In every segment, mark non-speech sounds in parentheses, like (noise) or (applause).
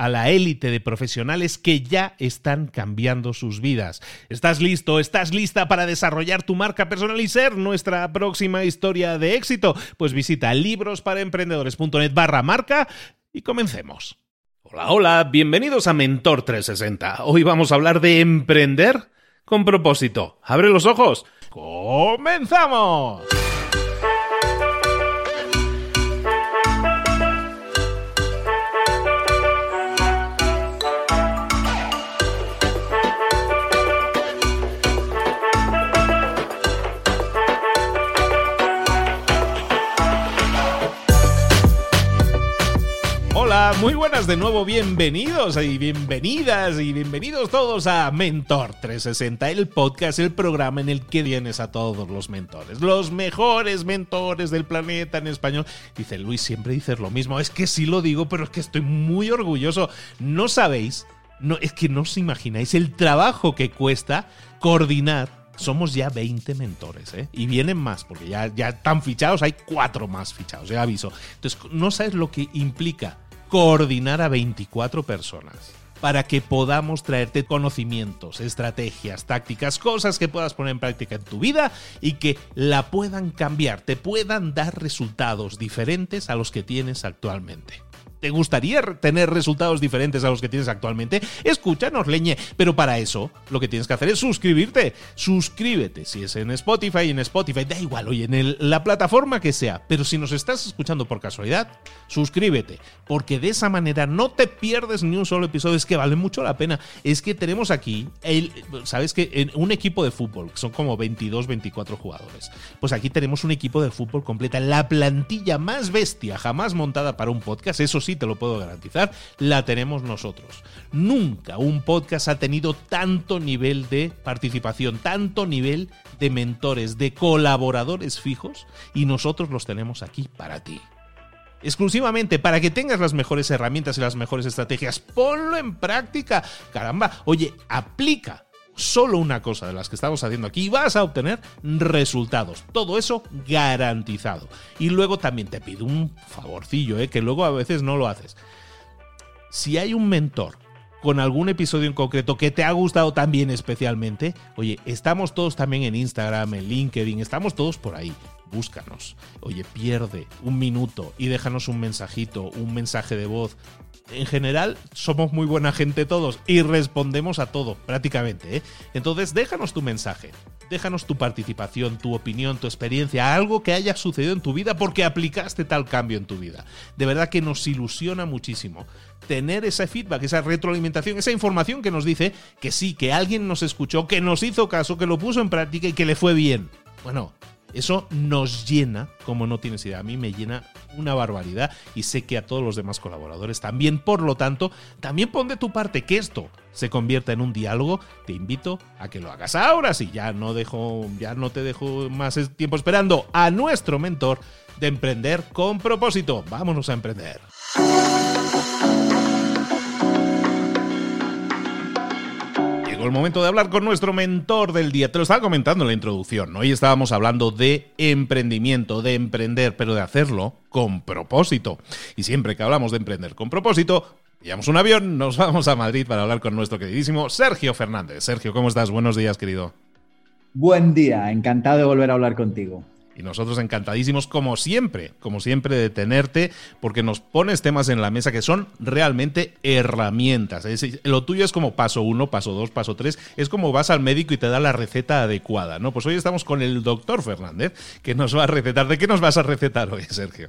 a la élite de profesionales que ya están cambiando sus vidas. ¿Estás listo? ¿Estás lista para desarrollar tu marca personal y ser nuestra próxima historia de éxito? Pues visita librosparaemprendedores.net barra marca y comencemos. Hola, hola, bienvenidos a Mentor 360. Hoy vamos a hablar de emprender con propósito. Abre los ojos. ¡Comenzamos! Muy buenas de nuevo, bienvenidos y bienvenidas y bienvenidos todos a Mentor 360, el podcast, el programa en el que vienes a todos los mentores, los mejores mentores del planeta en español. Dice Luis, siempre dices lo mismo, es que sí lo digo, pero es que estoy muy orgulloso. No sabéis, no, es que no os imagináis el trabajo que cuesta coordinar somos ya 20 mentores, ¿eh? Y vienen más, porque ya, ya están fichados, hay cuatro más fichados, ya aviso. Entonces, no sabes lo que implica coordinar a 24 personas para que podamos traerte conocimientos, estrategias, tácticas, cosas que puedas poner en práctica en tu vida y que la puedan cambiar, te puedan dar resultados diferentes a los que tienes actualmente. ¿Te gustaría tener resultados diferentes a los que tienes actualmente? Escúchanos, leñe. Pero para eso, lo que tienes que hacer es suscribirte. Suscríbete. Si es en Spotify, en Spotify, da igual, oye, en la plataforma que sea. Pero si nos estás escuchando por casualidad, suscríbete. Porque de esa manera no te pierdes ni un solo episodio. Es que vale mucho la pena. Es que tenemos aquí, ¿sabes que En un equipo de fútbol, que son como 22, 24 jugadores. Pues aquí tenemos un equipo de fútbol completa. La plantilla más bestia jamás montada para un podcast. Eso sí te lo puedo garantizar, la tenemos nosotros. Nunca un podcast ha tenido tanto nivel de participación, tanto nivel de mentores, de colaboradores fijos, y nosotros los tenemos aquí para ti exclusivamente para que tengas las mejores herramientas y las mejores estrategias. Ponlo en práctica. Caramba, oye, aplica solo una cosa de las que estamos haciendo aquí y vas a obtener resultados. Todo eso garantizado. Y luego también te pido un favorcillo, ¿eh? que luego a veces no lo haces. Si hay un mentor con algún episodio en concreto que te ha gustado también especialmente, oye, estamos todos también en Instagram, en LinkedIn, estamos todos por ahí. Búscanos. Oye, pierde un minuto y déjanos un mensajito, un mensaje de voz en general somos muy buena gente todos y respondemos a todo prácticamente. ¿eh? Entonces déjanos tu mensaje, déjanos tu participación, tu opinión, tu experiencia, algo que haya sucedido en tu vida porque aplicaste tal cambio en tu vida. De verdad que nos ilusiona muchísimo tener ese feedback, esa retroalimentación, esa información que nos dice que sí, que alguien nos escuchó, que nos hizo caso, que lo puso en práctica y que le fue bien. Bueno, eso nos llena, como no tienes idea, a mí me llena una barbaridad y sé que a todos los demás colaboradores también. Por lo tanto, también pon de tu parte que esto se convierta en un diálogo. Te invito a que lo hagas ahora. Si ya no dejo, ya no te dejo más tiempo esperando a nuestro mentor de emprender con propósito. Vámonos a emprender. El momento de hablar con nuestro mentor del día. Te lo estaba comentando en la introducción. Hoy estábamos hablando de emprendimiento, de emprender, pero de hacerlo con propósito. Y siempre que hablamos de emprender con propósito, pillamos un avión, nos vamos a Madrid para hablar con nuestro queridísimo Sergio Fernández. Sergio, ¿cómo estás? Buenos días, querido. Buen día, encantado de volver a hablar contigo. Y nosotros encantadísimos, como siempre, como siempre, de tenerte, porque nos pones temas en la mesa que son realmente herramientas. lo tuyo es como paso uno, paso dos, paso tres. Es como vas al médico y te da la receta adecuada, ¿no? Pues hoy estamos con el doctor Fernández, que nos va a recetar. ¿De qué nos vas a recetar hoy, Sergio?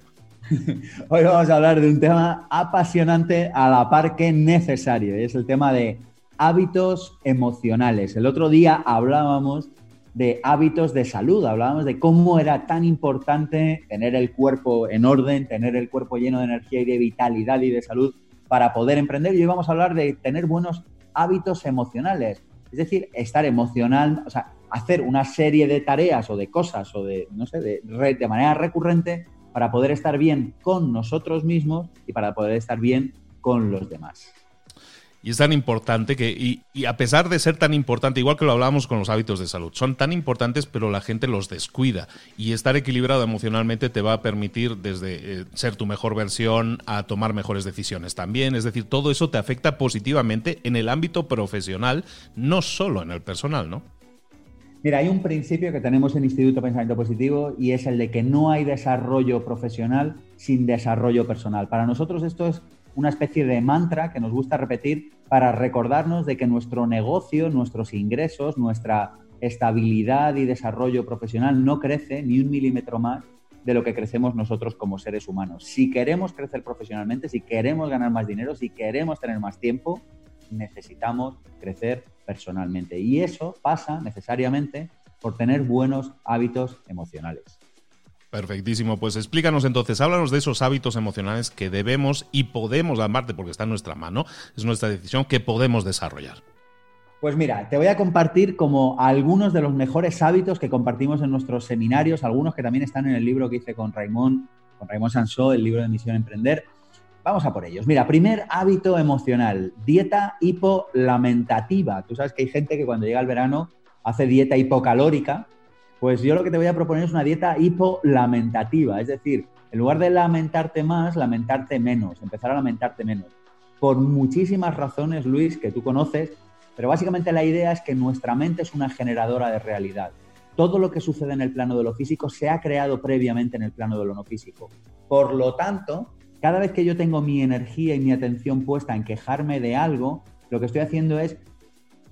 (laughs) Hoy vamos a hablar de un tema apasionante a la par que necesario. Es el tema de hábitos emocionales. El otro día hablábamos de hábitos de salud. Hablábamos de cómo era tan importante tener el cuerpo en orden, tener el cuerpo lleno de energía y de vitalidad y de salud para poder emprender. Y hoy vamos a hablar de tener buenos hábitos emocionales. Es decir, estar emocional, o sea, hacer una serie de tareas o de cosas o de, no sé, de, de manera recurrente para poder estar bien con nosotros mismos y para poder estar bien con los demás. Y es tan importante que, y, a pesar de ser tan importante, igual que lo hablábamos con los hábitos de salud, son tan importantes, pero la gente los descuida. Y estar equilibrado emocionalmente te va a permitir desde eh, ser tu mejor versión a tomar mejores decisiones también. Es decir, todo eso te afecta positivamente en el ámbito profesional, no solo en el personal, ¿no? Mira, hay un principio que tenemos en Instituto Pensamiento Positivo y es el de que no hay desarrollo profesional sin desarrollo personal. Para nosotros esto es una especie de mantra que nos gusta repetir para recordarnos de que nuestro negocio, nuestros ingresos, nuestra estabilidad y desarrollo profesional no crece ni un milímetro más de lo que crecemos nosotros como seres humanos. Si queremos crecer profesionalmente, si queremos ganar más dinero, si queremos tener más tiempo, necesitamos crecer personalmente. Y eso pasa necesariamente por tener buenos hábitos emocionales. Perfectísimo, pues explícanos entonces, háblanos de esos hábitos emocionales que debemos y podemos, amarte porque está en nuestra mano, es nuestra decisión que podemos desarrollar. Pues mira, te voy a compartir como algunos de los mejores hábitos que compartimos en nuestros seminarios, algunos que también están en el libro que hice con Raymond, con Raymond Sansó, el libro de Misión Emprender. Vamos a por ellos. Mira, primer hábito emocional, dieta hipolamentativa. Tú sabes que hay gente que cuando llega el verano hace dieta hipocalórica, pues yo lo que te voy a proponer es una dieta hipolamentativa, es decir, en lugar de lamentarte más, lamentarte menos, empezar a lamentarte menos. Por muchísimas razones, Luis, que tú conoces, pero básicamente la idea es que nuestra mente es una generadora de realidad. Todo lo que sucede en el plano de lo físico se ha creado previamente en el plano de lo no físico. Por lo tanto, cada vez que yo tengo mi energía y mi atención puesta en quejarme de algo, lo que estoy haciendo es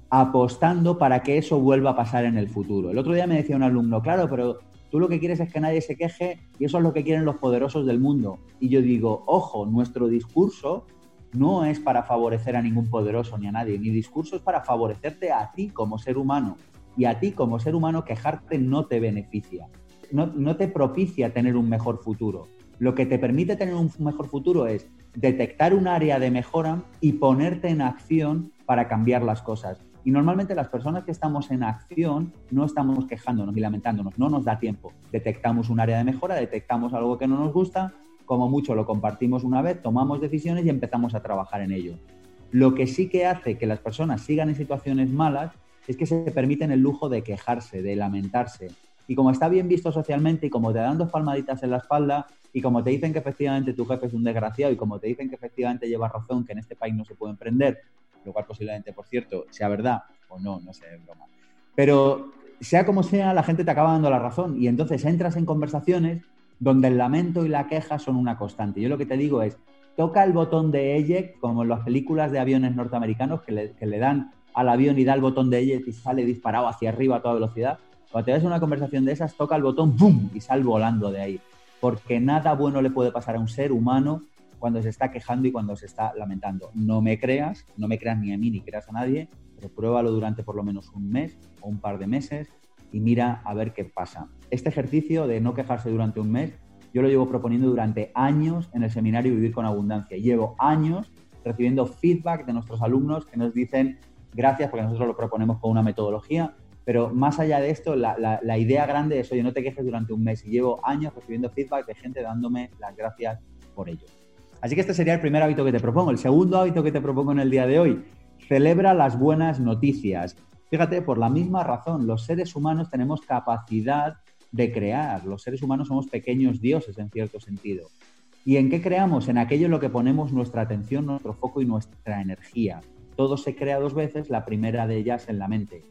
apostando para que eso vuelva a pasar en el futuro. El otro día me decía un alumno, claro, pero tú lo que quieres es que nadie se queje y eso es lo que quieren los poderosos del mundo. Y yo digo, ojo, nuestro discurso no es para favorecer a ningún poderoso ni a nadie. Mi discurso es para favorecerte a ti como ser humano. Y a ti como ser humano quejarte no te beneficia, no, no te propicia tener un mejor futuro. Lo que te permite tener un mejor futuro es detectar un área de mejora y ponerte en acción para cambiar las cosas. Y normalmente las personas que estamos en acción no estamos quejándonos ni lamentándonos, no nos da tiempo. Detectamos un área de mejora, detectamos algo que no nos gusta, como mucho lo compartimos una vez, tomamos decisiones y empezamos a trabajar en ello. Lo que sí que hace que las personas sigan en situaciones malas es que se permiten el lujo de quejarse, de lamentarse. Y como está bien visto socialmente y como te dan dos palmaditas en la espalda y como te dicen que efectivamente tu jefe es un desgraciado y como te dicen que efectivamente llevas razón, que en este país no se puede emprender lo cual posiblemente, por cierto, sea verdad o no, no sé, es broma. Pero sea como sea, la gente te acaba dando la razón y entonces entras en conversaciones donde el lamento y la queja son una constante. Yo lo que te digo es, toca el botón de eject, como en las películas de aviones norteamericanos, que le, que le dan al avión y da el botón de eject y sale disparado hacia arriba a toda velocidad. Cuando te ves una conversación de esas, toca el botón, ¡pum! y sal volando de ahí. Porque nada bueno le puede pasar a un ser humano cuando se está quejando y cuando se está lamentando. No me creas, no me creas ni a mí ni creas a nadie, pero pruébalo durante por lo menos un mes o un par de meses y mira a ver qué pasa. Este ejercicio de no quejarse durante un mes yo lo llevo proponiendo durante años en el seminario Vivir con Abundancia. Llevo años recibiendo feedback de nuestros alumnos que nos dicen gracias porque nosotros lo proponemos con una metodología, pero más allá de esto, la, idea grande es, oye, no te quejes durante un mes y llevo años recibiendo feedback de gente dándome las gracias por ello. Así que este sería el primer hábito que te propongo. El segundo hábito que te propongo en el día de hoy, celebra las buenas noticias. Fíjate, por la misma razón, los seres humanos tenemos capacidad de crear. Los seres humanos somos pequeños dioses en cierto sentido. ¿Y en qué creamos? En aquello en lo que ponemos nuestra atención, nuestro foco y nuestra energía. Todo se crea dos veces, la primera de ellas en la mente.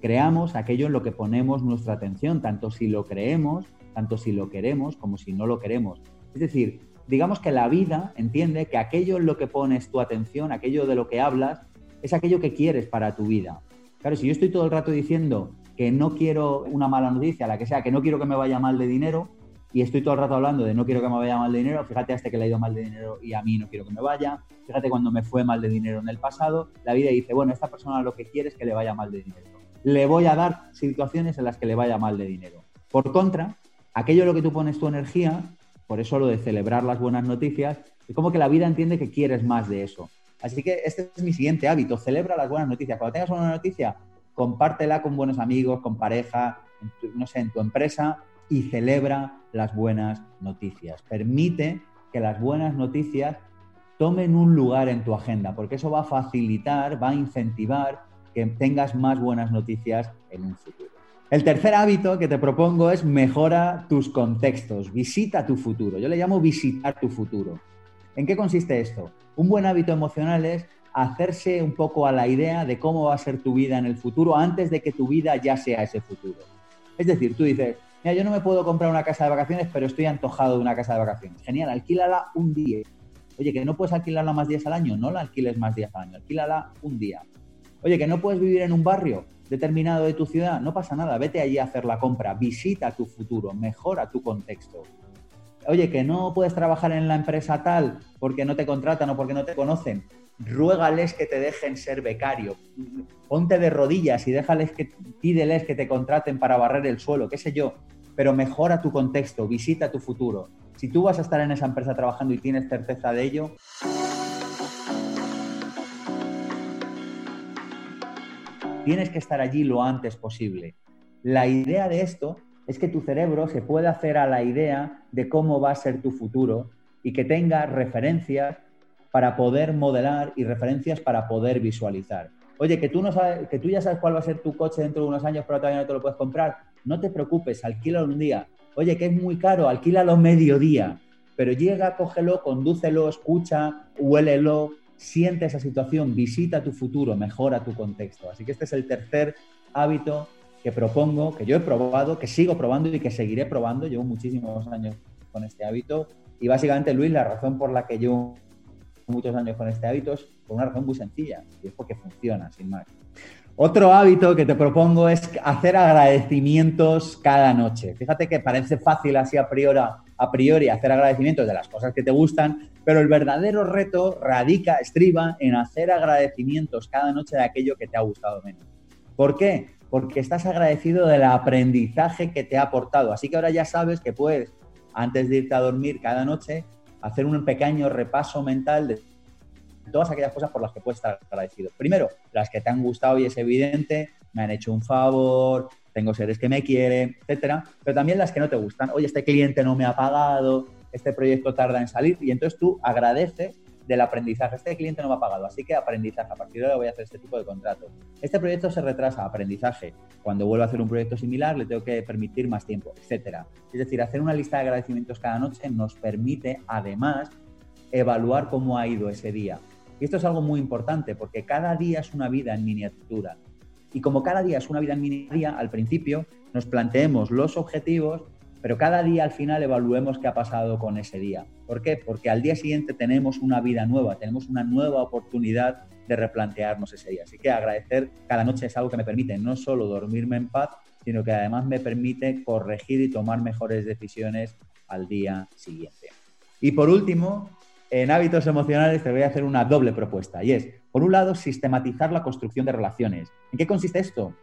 Creamos aquello en lo que ponemos nuestra atención, tanto si lo creemos, tanto si lo queremos como si no lo queremos. Es decir, digamos que la vida entiende que aquello en lo que pones tu atención, aquello de lo que hablas, es aquello que quieres para tu vida. Claro, si yo estoy todo el rato diciendo que no quiero una mala noticia, la que sea, que no quiero que me vaya mal de dinero, y estoy todo el rato hablando de no quiero que me vaya mal de dinero, fíjate a este que le ha ido mal de dinero y a mí no quiero que me vaya, fíjate cuando me fue mal de dinero en el pasado, la vida dice, bueno, esta persona lo que quiere es que le vaya mal de dinero. Le voy a dar situaciones en las que le vaya mal de dinero. Por contra, aquello en lo que tú pones tu energía, por eso lo de celebrar las buenas noticias, es como que la vida entiende que quieres más de eso. Así que este es mi siguiente hábito, celebra las buenas noticias. Cuando tengas una noticia, compártela con buenos amigos, con pareja, no sé, en tu empresa y celebra las buenas noticias. Permite que las buenas noticias tomen un lugar en tu agenda, porque eso va a facilitar, va a incentivar que tengas más buenas noticias en un futuro. El tercer hábito que te propongo es mejora tus contextos, visita tu futuro. Yo le llamo visitar tu futuro. ¿En qué consiste esto? Un buen hábito emocional es hacerse un poco a la idea de cómo va a ser tu vida en el futuro antes de que tu vida ya sea ese futuro. Es decir, tú dices, mira, yo no me puedo comprar una casa de vacaciones, pero estoy antojado de una casa de vacaciones. Genial, alquílala un día. Oye, que no puedes alquilarla más días al año, no la alquiles más días al año, alquílala un día. Oye, que no puedes vivir en un barrio determinado de tu ciudad, no pasa nada, vete allí a hacer la compra, visita tu futuro, mejora tu contexto. Oye, que no puedes trabajar en la empresa tal porque no te contratan o porque no te conocen, ruégales que te dejen ser becario. Ponte de rodillas y déjales que, pídeles que te contraten para barrer el suelo, qué sé yo. Pero mejora tu contexto, visita tu futuro. Si tú vas a estar en esa empresa trabajando y tienes certeza de ello, tienes que estar allí lo antes posible. La idea de esto es que tu cerebro se pueda hacer a la idea de cómo va a ser tu futuro y que tenga referencias para poder modelar y referencias para poder visualizar. Oye, que tú, no sabes, que tú ya sabes cuál va a ser tu coche dentro de unos años, pero todavía no te lo puedes comprar. No te preocupes, alquílalo un día. Oye, que es muy caro, alquílalo mediodía. Pero llega, cógelo, condúcelo, escucha, huélelo, siente esa situación, visita tu futuro, mejora tu contexto. Así que este es el tercer hábito que propongo, que yo he probado, que sigo probando y que seguiré probando. Llevo muchísimos años con este hábito. Y básicamente, Luis, la razón por la que yo muchos años con este hábito es por una razón muy sencilla, y es porque funciona, sin más. Otro hábito que te propongo es hacer agradecimientos cada noche. Fíjate que parece fácil así a priori, a priori hacer agradecimientos de las cosas que te gustan, pero el verdadero reto radica, estriba en hacer agradecimientos cada noche de aquello que te ha gustado menos. ¿Por qué? Porque estás agradecido del aprendizaje que te ha aportado. Así que ahora ya sabes que puedes, antes de irte a dormir cada noche, hacer un pequeño repaso mental de todas aquellas cosas por las que puedes estar agradecido. Primero, las que te han gustado y es evidente, me han hecho un favor, tengo seres que me quieren, etcétera, pero también las que no te gustan. Oye, este cliente no me ha pagado, este proyecto tarda en salir y entonces tú agradeces del aprendizaje. Este cliente no me ha pagado, así que aprendizaje. A partir de ahora voy a hacer este tipo de contrato. Este proyecto se retrasa, aprendizaje. Cuando vuelvo a hacer un proyecto similar, le tengo que permitir más tiempo, etcétera. Es decir, hacer una lista de agradecimientos cada noche nos permite, además, evaluar cómo ha ido ese día. Y esto es algo muy importante porque cada día es una vida en miniatura. Y como cada día es una vida en miniatura, al principio nos planteemos los objetivos pero cada día al final evaluemos qué ha pasado con ese día. ¿Por qué? Porque al día siguiente tenemos una vida nueva, tenemos una nueva oportunidad de replantearnos ese día. Así que agradecer cada noche es algo que me permite no solo dormirme en paz, sino que además me permite corregir y tomar mejores decisiones al día siguiente. Y por último, en hábitos emocionales te voy a hacer una doble propuesta y es, por un lado, sistematizar la construcción de relaciones. ¿En qué consiste esto?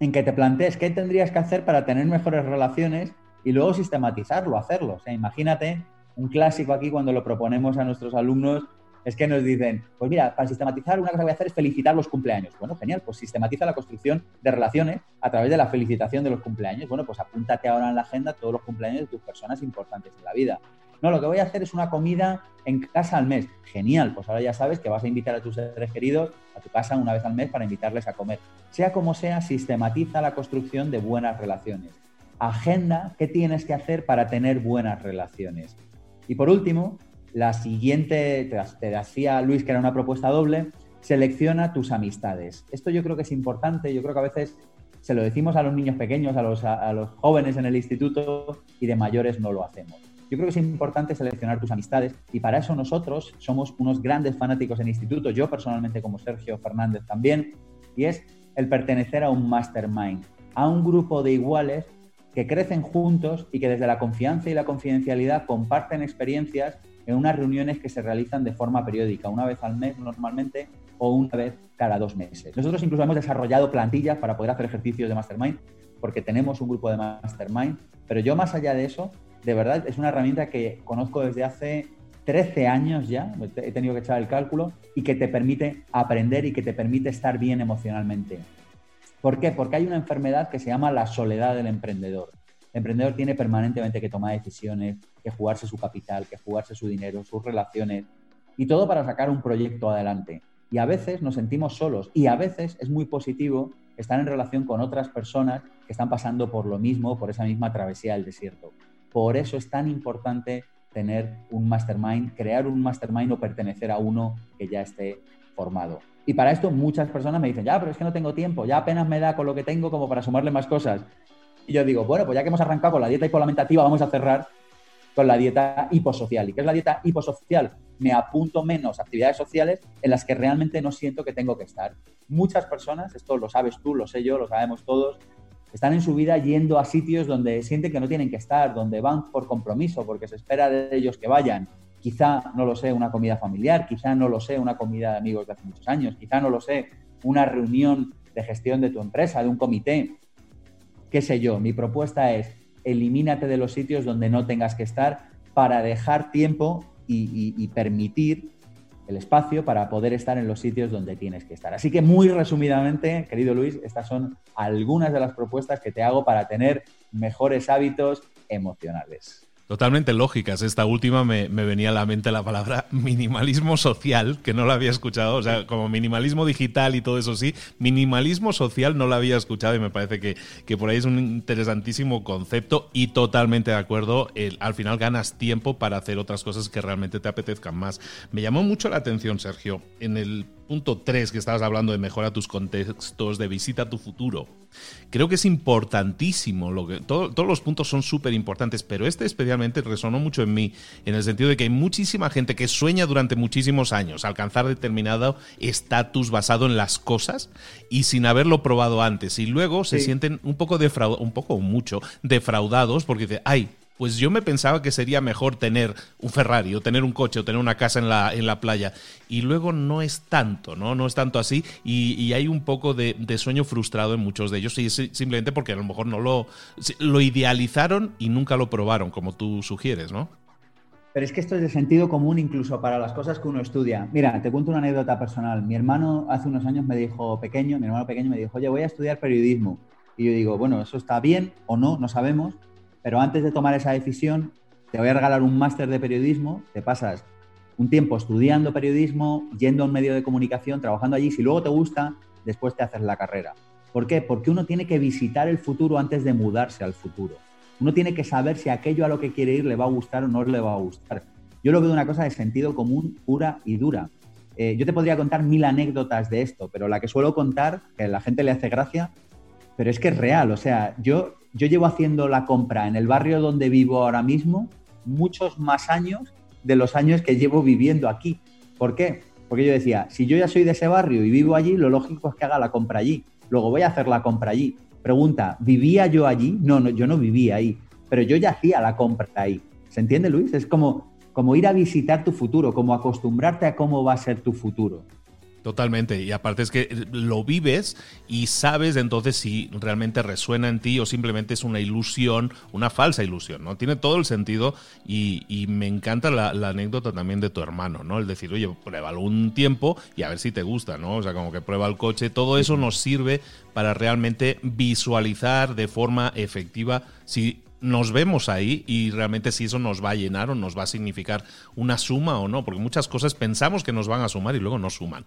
en que te plantees qué tendrías que hacer para tener mejores relaciones y luego sistematizarlo, hacerlo. O sea, imagínate un clásico aquí cuando lo proponemos a nuestros alumnos es que nos dicen, pues mira, para sistematizar una cosa que voy a hacer es felicitar los cumpleaños. Bueno, genial, pues sistematiza la construcción de relaciones a través de la felicitación de los cumpleaños. Bueno, pues apúntate ahora en la agenda todos los cumpleaños de tus personas importantes en la vida. No, lo que voy a hacer es una comida en casa al mes. Genial, pues ahora ya sabes que vas a invitar a tus seres queridos a tu casa una vez al mes para invitarles a comer. Sea como sea, sistematiza la construcción de buenas relaciones. Agenda qué tienes que hacer para tener buenas relaciones. Y por último, la siguiente, te, decía Luis que era una propuesta doble, selecciona tus amistades. Esto yo creo que es importante, yo creo que a veces se lo decimos a los niños pequeños, a los, a los jóvenes en el instituto y de mayores no lo hacemos. Yo creo que es importante seleccionar tus amistades y para eso nosotros somos unos grandes fanáticos en instituto, yo personalmente como Sergio Fernández también, y es el pertenecer a un mastermind, a un grupo de iguales que crecen juntos y que desde la confianza y la confidencialidad comparten experiencias en unas reuniones que se realizan de forma periódica, una vez al mes normalmente o una vez cada dos meses. Nosotros incluso hemos desarrollado plantillas para poder hacer ejercicios de mastermind porque tenemos un grupo de mastermind, pero yo más allá de eso de verdad es una herramienta que conozco desde hace 13 años ya, he tenido que echar el cálculo, y que te permite aprender y que te permite estar bien emocionalmente. ¿Por qué? Porque hay una enfermedad que se llama la soledad del emprendedor. El emprendedor tiene permanentemente que tomar decisiones, que jugarse su capital, que jugarse su dinero, sus relaciones, y todo para sacar un proyecto adelante. Y a veces nos sentimos solos y a veces es muy positivo estar en relación con otras personas que están pasando por lo mismo, por esa misma travesía del desierto. Por eso es tan importante tener un mastermind, crear un mastermind o pertenecer a uno que ya esté formado. Y para esto muchas personas me dicen, ya, pero es que no tengo tiempo, ya apenas me da con lo que tengo como para sumarle más cosas. Y yo digo, bueno, pues ya que hemos arrancado con la dieta hipolamentativa, vamos a cerrar con la dieta hiposocial. ¿Y qué es la dieta hiposocial? Me apunto menos actividades sociales en las que realmente no siento que tengo que estar. Muchas personas, esto lo sabes tú, lo sé yo, lo sabemos todos, están en su vida yendo a sitios donde sienten que no tienen que estar, donde van por compromiso, porque se espera de ellos que vayan. Quizá, no lo sé, una comida familiar, quizá no lo sé, una comida de amigos de hace muchos años, quizá no lo sé, una reunión de gestión de tu empresa, de un comité. Qué sé yo, mi propuesta es elimínate de los sitios donde no tengas que estar para dejar tiempo y, y permitir el espacio para poder estar en los sitios donde tienes que estar. Así que muy resumidamente, querido Luis, estas son algunas de las propuestas que te hago para tener mejores hábitos emocionales. Totalmente lógicas. Esta última me, venía a la mente la palabra (laughs) minimalismo social, que no la había escuchado. O sea, como minimalismo digital y todo eso sí, minimalismo social no la había escuchado y me parece que, que por ahí es un interesantísimo concepto y totalmente de acuerdo. al final ganas tiempo para hacer otras cosas que realmente te apetezcan más. Me llamó mucho la atención, Sergio, en el punto 3 que estabas hablando de mejora tus contextos, de visita a tu futuro. Creo que es importantísimo, lo que, todos los puntos son súper importantes, pero este especialmente resonó mucho en mí, en el sentido de que hay muchísima gente que sueña durante muchísimos años alcanzar determinado estatus basado en las cosas y sin haberlo probado antes, y luego se sienten un poco defraudados, un poco mucho defraudados porque dicen, ay, pues yo me pensaba que sería mejor tener un Ferrari o tener un coche o tener una casa en la, en la playa. Y luego no es tanto, ¿no? No es tanto así y, hay un poco de, sueño frustrado en muchos de ellos y es simplemente porque a lo mejor no lo, lo idealizaron y nunca lo probaron, como tú sugieres, ¿no? Pero es que esto es de sentido común incluso para las cosas que uno estudia. Mira, te cuento una anécdota personal. Mi hermano hace unos años me dijo, pequeño, mi hermano pequeño me dijo, oye, voy a estudiar periodismo. Y yo digo, bueno, eso está bien o no, no sabemos, pero antes de tomar esa decisión, te voy a regalar un máster de periodismo, te pasas un tiempo estudiando periodismo, yendo a un medio de comunicación, trabajando allí. Si luego te gusta, después te haces la carrera. ¿Por qué? Porque uno tiene que visitar el futuro antes de mudarse al futuro. Uno tiene que saber si aquello a lo que quiere ir le va a gustar o no le va a gustar. Yo lo veo una cosa de sentido común pura y dura. Eh, yo te podría contar mil anécdotas de esto, pero la que suelo contar, que a la gente le hace gracia, pero es que es real. O sea, yo yo llevo haciendo la compra en el barrio donde vivo ahora mismo muchos más años de los años que llevo viviendo aquí. ¿Por qué? Porque yo decía, si yo ya soy de ese barrio y vivo allí, lo lógico es que haga la compra allí. Luego voy a hacer la compra allí. Pregunta, ¿vivía yo allí? No, no, yo no vivía ahí, pero yo ya hacía la compra ahí. ¿Se entiende, Luis? Es como, como ir a visitar tu futuro, como acostumbrarte a cómo va a ser tu futuro. Totalmente. Y aparte es que lo vives y sabes entonces si realmente resuena en ti o simplemente es una ilusión, una falsa ilusión, ¿no? Tiene todo el sentido y, me encanta la, anécdota también de tu hermano, ¿no? El decir, oye, pruébalo un tiempo y a ver si te gusta, ¿no? O sea, como que prueba el coche. Todo eso nos sirve para realmente visualizar de forma efectiva si nos vemos ahí y realmente si eso nos va a llenar o nos va a significar una suma o no, porque muchas cosas pensamos que nos van a sumar y luego no suman.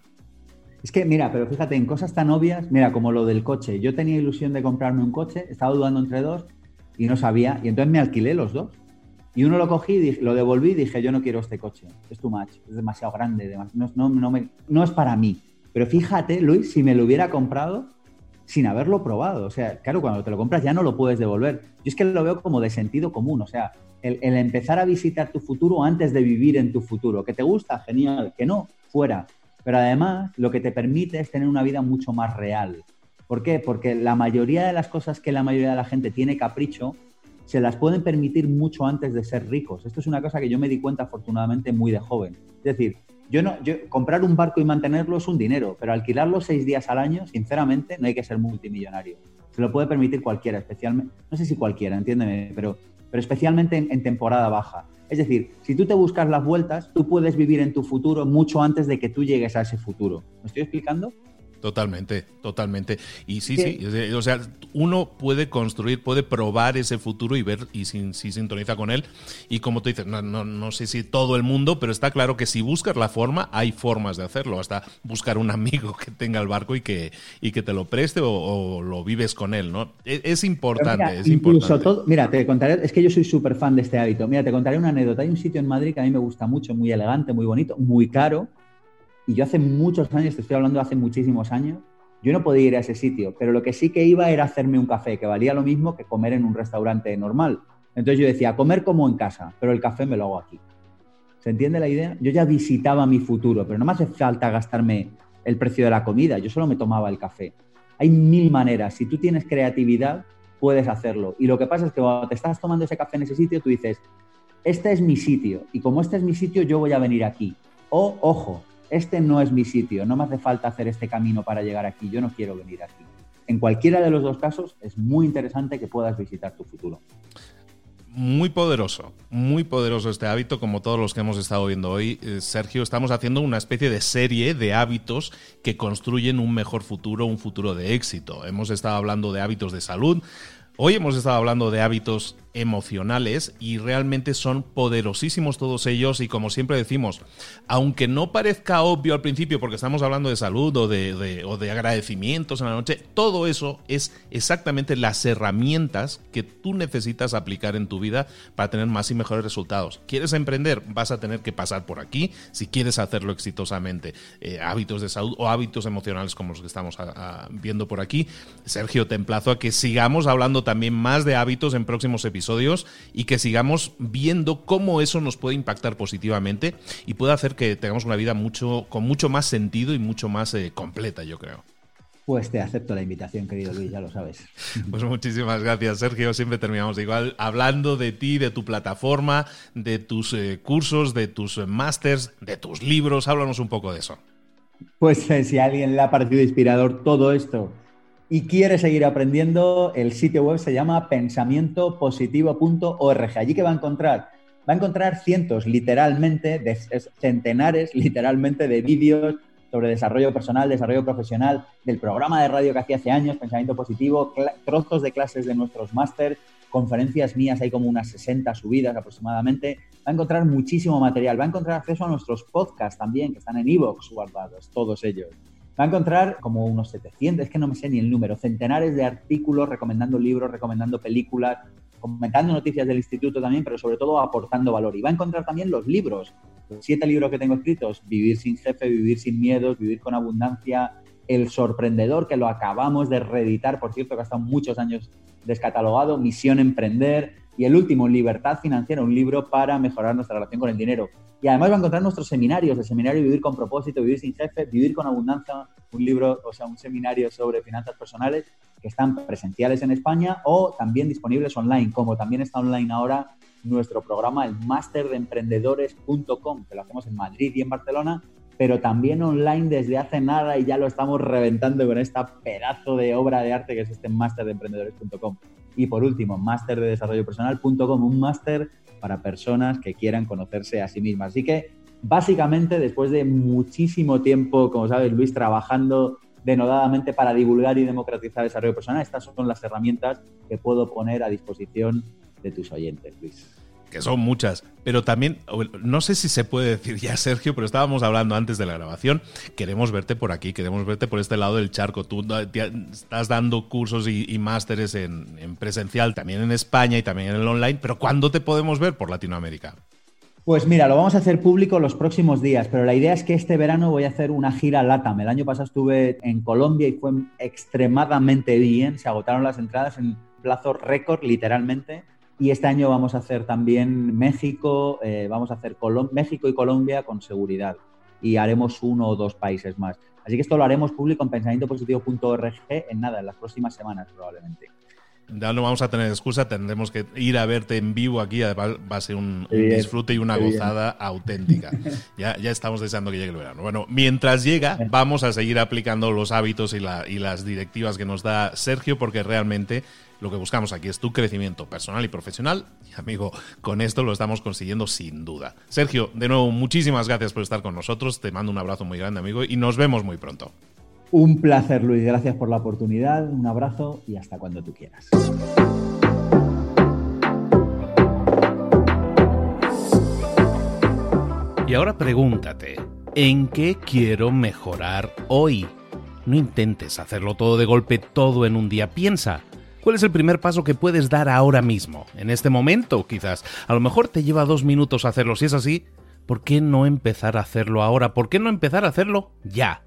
Es que, mira, pero fíjate, en cosas tan obvias, mira, como lo del coche. Yo tenía ilusión de comprarme un coche, estaba dudando entre dos y no sabía, y entonces me alquilé los dos. Y uno lo cogí, lo devolví y dije, yo no quiero este coche, es too much, es demasiado grande, no, no es para mí. Pero fíjate, Luis, si me lo hubiera comprado, sin haberlo probado. O sea, claro, cuando te lo compras ya no lo puedes devolver. Yo es que lo veo como de sentido común. O sea, el, empezar a visitar tu futuro antes de vivir en tu futuro. Que te gusta, genial. Que no, fuera. Pero además, lo que te permite es tener una vida mucho más real. ¿Por qué? Porque la mayoría de las cosas que la mayoría de la gente tiene capricho, se las pueden permitir mucho antes de ser ricos. Esto es una cosa que yo me di cuenta afortunadamente muy de joven. Es decir, yo no, comprar un barco y mantenerlo es un dinero, pero alquilarlo seis días al año, sinceramente, no hay que ser multimillonario. Se lo puede permitir cualquiera, especialmente, no sé si cualquiera, entiéndeme, pero, pero especialmente en, temporada baja. Es decir, si tú te buscas las vueltas, tú puedes vivir en tu futuro mucho antes de que tú llegues a ese futuro. ¿Me estoy explicando? Totalmente, totalmente. Y sí, sí, o sea, uno puede construir, puede probar ese futuro y ver y si, sintoniza con él. Y como tú dices, no, no, no, sé si todo el mundo, pero está claro que si buscas la forma, hay formas de hacerlo. Hasta buscar un amigo que tenga el barco y que, y que te lo preste o, lo vives con él, ¿no? E, es, importante, mira, es importante. Todo, mira, te contaré, es que yo soy súper fan de este hábito. Mira, te contaré una anécdota. Hay un sitio en Madrid que a mí me gusta mucho, muy elegante, muy bonito, muy caro y yo hace muchos años, te estoy hablando hace muchísimos años, yo no podía ir a ese sitio, pero lo que sí que iba era hacerme un café, que valía lo mismo que comer en un restaurante normal. Entonces yo decía, comer como en casa, pero el café me lo hago aquí. ¿Se entiende la idea? Yo ya visitaba mi futuro, pero no me hace falta gastarme el precio de la comida, yo solo me tomaba el café. Hay mil maneras, si tú tienes creatividad, puedes hacerlo. Y lo que pasa es que cuando te estás tomando ese café en ese sitio, tú dices, este es mi sitio, y como este es mi sitio, yo voy a venir aquí. O, ojo, este no es mi sitio, no me hace falta hacer este camino para llegar aquí, yo no quiero venir aquí. En cualquiera de los dos casos es muy interesante que puedas visitar tu futuro. Muy poderoso, muy poderoso este hábito, como todos los que hemos estado viendo hoy. Eh, Sergio, estamos haciendo una especie de serie de hábitos que construyen un mejor futuro, un futuro de éxito. Hemos estado hablando de hábitos de salud, Hoy hemos estado hablando de hábitos emocionales y realmente son poderosísimos todos ellos y como siempre decimos, aunque no parezca obvio al principio porque estamos hablando de salud o de, o de agradecimientos en la noche, todo eso es exactamente las herramientas que tú necesitas aplicar en tu vida para tener más y mejores resultados. ¿Quieres emprender? Vas a tener que pasar por aquí si quieres hacerlo exitosamente. Eh, hábitos de salud o hábitos emocionales como los que estamos viendo por aquí. Sergio, te emplazo a que sigamos hablando también más de hábitos en próximos episodios y que sigamos viendo cómo eso nos puede impactar positivamente y puede hacer que tengamos una vida mucho, con mucho más sentido y mucho más eh, completa, yo creo. Pues te acepto la invitación, querido Luis, ya lo sabes. (laughs) Pues muchísimas gracias, Sergio. Siempre terminamos igual hablando de ti, de tu plataforma, de tus eh, cursos, de tus másters, de tus libros. Háblanos un poco de eso. Pues eh, si a alguien le ha parecido inspirador todo esto y quiere seguir aprendiendo, el sitio web se llama pensamientopositivo.org. Allí que va a encontrar, va a encontrar cientos, literalmente, de, centenares, (laughs) literalmente, de vídeos sobre desarrollo personal, desarrollo profesional, del programa de radio que hacía hace años, Pensamiento Positivo, trozos de clases de nuestros másters, conferencias mías, hay como unas 60 subidas aproximadamente. Va a encontrar muchísimo material, va a encontrar acceso a nuestros podcasts también, que están en iVoox guardados, todos ellos. Va a encontrar como unos 700, es que no me sé ni el número, centenares de artículos recomendando libros, recomendando películas, comentando noticias del instituto también, pero sobre todo aportando valor. Y va a encontrar también los libros, los siete libros que tengo escritos, Vivir sin jefe, Vivir sin miedos, Vivir con abundancia, El sorprendedor, que lo acabamos de reeditar, por cierto, que ha estado muchos años descatalogado, Misión Emprender, y el último, Libertad Financiera, un libro para mejorar nuestra relación con el dinero. Y además va a encontrar nuestros seminarios, el seminario Vivir con propósito, Vivir sin jefe, Vivir con abundancia, un libro, o sea, un seminario sobre finanzas personales que están presenciales en España o también disponibles online, como también está online ahora nuestro programa, el Máster de Emprendedores.com, que lo hacemos en Madrid y en Barcelona, pero también online desde hace nada y ya lo estamos reventando con esta pedazo de obra de arte que es este máster de emprendedores.com. Y por último, máster de desarrollo personal.com, un máster para personas que quieran conocerse a sí mismas. Así que básicamente después de muchísimo tiempo, como sabes Luis, trabajando denodadamente para divulgar y democratizar el desarrollo personal, estas son las herramientas que puedo poner a disposición de tus oyentes, Luis que son muchas, pero también, no sé si se puede decir ya, Sergio, pero estábamos hablando antes de la grabación, queremos verte por aquí, queremos verte por este lado del charco. Tú estás dando cursos y, másteres en, en, presencial, también en España y también en el online, pero ¿cuándo te podemos ver por Latinoamérica? Pues mira, lo vamos a hacer público los próximos días, pero la idea es que este verano voy a hacer una gira LATAM. El año pasado estuve en Colombia y fue extremadamente bien, se agotaron las entradas en plazo récord, literalmente y este año vamos a hacer también México, eh, vamos a hacer México y Colombia con seguridad. Y haremos uno o dos países más. Así que esto lo haremos público en pensamientopositivo.org en nada, en las próximas semanas probablemente. Ya no vamos a tener excusa, tendremos que ir a verte en vivo aquí, va a ser un, disfrute y una gozada auténtica. (laughs) Ya, ya estamos deseando que llegue el verano. Bueno, mientras llega, vamos a seguir aplicando los hábitos y, y las directivas que nos da Sergio, porque realmente lo que buscamos aquí es tu crecimiento personal y profesional. Y amigo, con esto lo estamos consiguiendo sin duda. Sergio, de nuevo, muchísimas gracias por estar con nosotros. Te mando un abrazo muy grande, amigo, y nos vemos muy pronto. Un placer, Luis. Gracias por la oportunidad. Un abrazo y hasta cuando tú quieras. Y ahora pregúntate, ¿en qué quiero mejorar hoy? No intentes hacerlo todo de golpe, todo en un día. Piensa, ¿Cuál es el primer paso que puedes dar ahora mismo? En este momento, quizás. A lo mejor te lleva dos minutos hacerlo. Si es así, ¿por qué no empezar a hacerlo ahora? ¿Por qué no empezar a hacerlo ya,